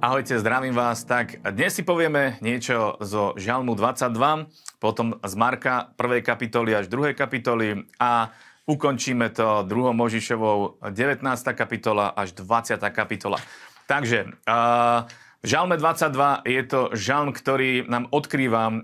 Ahojte, zdravím vás. Tak dnes si povieme niečo zo Žalmu 22, potom z Marka 1. kapitoly až 2. kapitoly a ukončíme to 2. Možišovou 19. kapitola až 20. kapitola. Takže uh, v Žalme 22 je to žalm, ktorý nám odkrýva uh,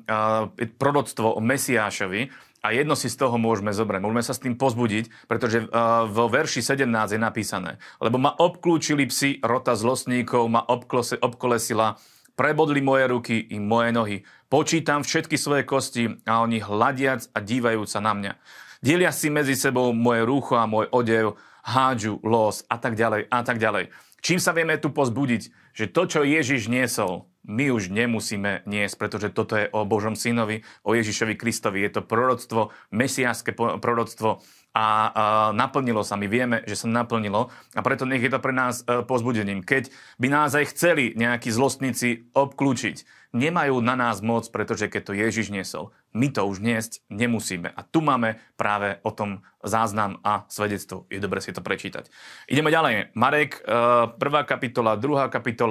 proroctvo o Mesiášovi a jedno si z toho môžeme zobrať. Môžeme sa s tým pozbudiť, pretože uh, vo verši 17 je napísané. Lebo ma obklúčili psi rota zlostníkov, ma obkolesila, prebodli moje ruky i moje nohy. Počítam všetky svoje kosti a oni hľadiac a dívajú sa na mňa. Delia si medzi sebou moje rúcho a môj odev, hádžu los a tak ďalej a tak ďalej. Čím sa vieme tu pozbudiť? Že to, čo Ježiš niesol, my už nemusíme niesť, pretože toto je o Božom synovi, o Ježišovi Kristovi. Je to proroctvo, mesiáske proroctvo a, a naplnilo sa. My vieme, že sa naplnilo a preto nech je to pre nás e, pozbudením. Keď by nás aj chceli nejakí zlostníci obklúčiť, nemajú na nás moc, pretože keď to Ježiš niesol, my to už niesť nemusíme. A tu máme práve o tom záznam a svedectvo. Je dobre si to prečítať. Ideme ďalej. Marek, e, prvá kapitola, druhá kapitola,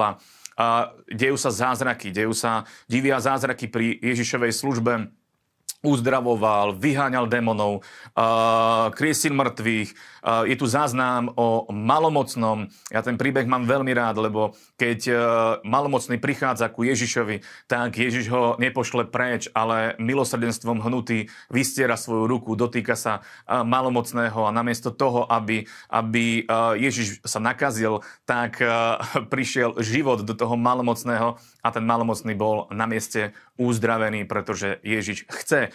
a dejú sa zázraky, dejú sa divia zázraky pri Ježišovej službe uzdravoval, vyháňal démonov, uh, kriesil mŕtvych. Uh, je tu záznam o malomocnom. Ja ten príbeh mám veľmi rád, lebo keď uh, malomocný prichádza ku Ježišovi, tak Ježiš ho nepošle preč, ale milosrdenstvom hnutý vystiera svoju ruku, dotýka sa uh, malomocného a namiesto toho, aby, aby uh, Ježiš sa nakazil, tak uh, prišiel život do toho malomocného a ten malomocný bol na mieste uzdravený, pretože Ježiš chce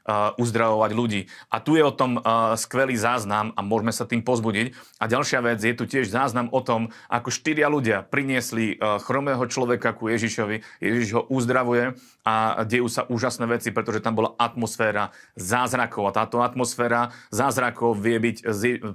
uzdravovať ľudí. A tu je o tom uh, skvelý záznam a môžeme sa tým pozbudiť. A ďalšia vec, je tu tiež záznam o tom, ako štyria ľudia priniesli uh, chromého človeka ku Ježišovi. Ježiš ho uzdravuje a dejú sa úžasné veci, pretože tam bola atmosféra zázrakov. A táto atmosféra zázrakov vie byť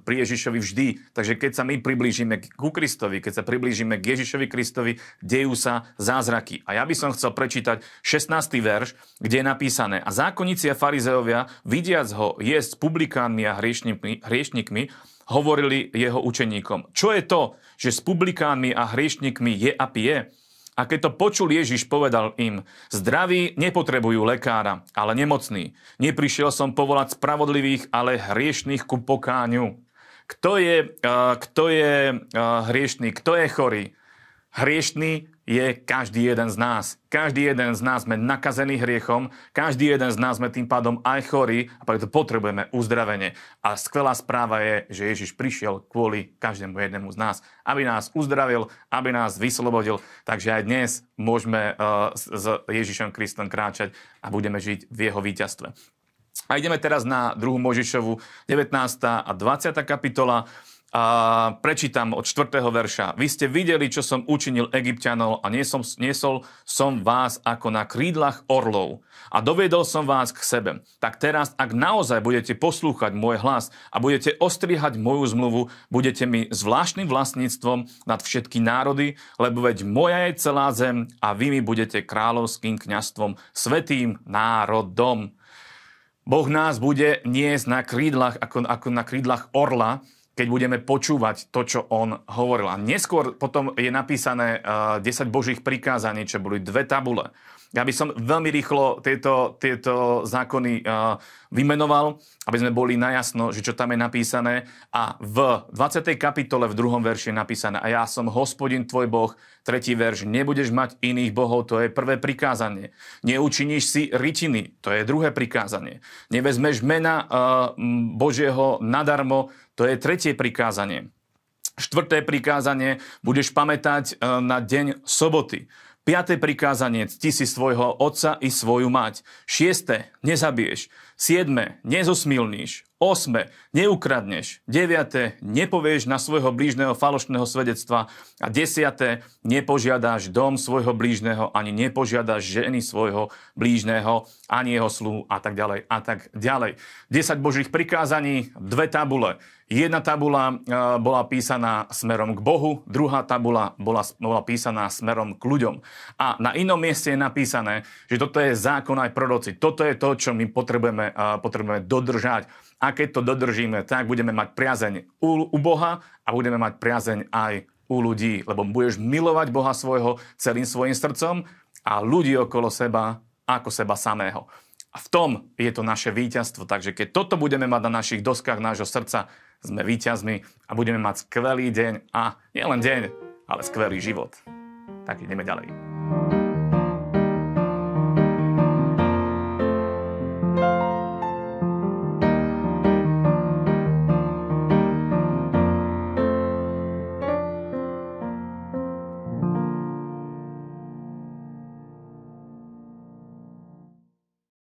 pri Ježišovi vždy. Takže keď sa my priblížime ku Kristovi, keď sa priblížime k Ježišovi Kristovi, dejú sa zázraky. A ja by som chcel prečítať 16 verš, kde je napísané A zákonníci a farizeovia, vidiac ho jesť s publikánmi a hriešnikmi, hriešnikmi, hovorili jeho učeníkom. Čo je to, že s publikánmi a hriešnikmi je a pije? A keď to počul Ježiš, povedal im, zdraví nepotrebujú lekára, ale nemocní. Neprišiel som povolať spravodlivých, ale hriešných ku pokáňu. Kto je, uh, kto je uh, hriešný? Kto je chorý? Hriešný je každý jeden z nás. Každý jeden z nás sme nakazení hriechom, každý jeden z nás sme tým pádom aj chorí a preto potrebujeme uzdravenie. A skvelá správa je, že Ježiš prišiel kvôli každému jednému z nás, aby nás uzdravil, aby nás vyslobodil. Takže aj dnes môžeme uh, s Ježišom Kristom kráčať a budeme žiť v jeho víťazstve. A ideme teraz na 2. Možišovu 19. a 20. kapitola. A prečítam od 4. verša. Vy ste videli, čo som učinil egyptianov a niesol, niesol som vás ako na krídlach orlov a doviedol som vás k sebe. Tak teraz, ak naozaj budete poslúchať môj hlas a budete ostrihať moju zmluvu, budete mi zvláštnym vlastníctvom nad všetky národy, lebo veď moja je celá zem a vy mi budete kráľovským kňastvom, svetým národom. Boh nás bude niesť na krídlach, ako, ako na krídlach orla, keď budeme počúvať to, čo on hovoril. A neskôr potom je napísané uh, eh, 10 božích prikázaní, čo boli dve tabule. Ja by som veľmi rýchlo tieto, tieto zákony uh, vymenoval, aby sme boli najasno, že čo tam je napísané. A v 20. kapitole v druhom verši je napísané a ja som hospodin tvoj boh, tretí verš, nebudeš mať iných bohov, to je prvé prikázanie. Neučiníš si rytiny, to je druhé prikázanie. Nevezmeš mena uh, Božieho nadarmo, to je tretie prikázanie. Štvrté prikázanie, budeš pamätať uh, na deň soboty. Piaté prikázanie, cti si svojho otca i svoju mať. Šiesté, nezabiješ. Siedme, nezosmilníš. Osme, neukradneš. Deviate, nepovieš na svojho blížneho falošného svedectva. A desiate, nepožiadaš dom svojho blížneho, ani nepožiadaš ženy svojho blížneho, ani jeho sluhu a tak ďalej a tak ďalej. 10 božích prikázaní, dve tabule. Jedna tabula e, bola písaná smerom k Bohu, druhá tabula bola, bola písaná smerom k ľuďom. A na inom mieste je napísané, že toto je zákon aj proroci. Toto je to, čo my potrebujeme, e, potrebujeme dodržať. A keď to dodržíme, tak budeme mať priazeň u, u Boha a budeme mať priazeň aj u ľudí, lebo budeš milovať Boha svojho celým svojim srdcom a ľudí okolo seba ako seba samého. A v tom je to naše víťazstvo. Takže keď toto budeme mať na našich doskách nášho srdca, sme víťazmi a budeme mať skvelý deň a nielen deň, ale skvelý život. Tak ideme ďalej.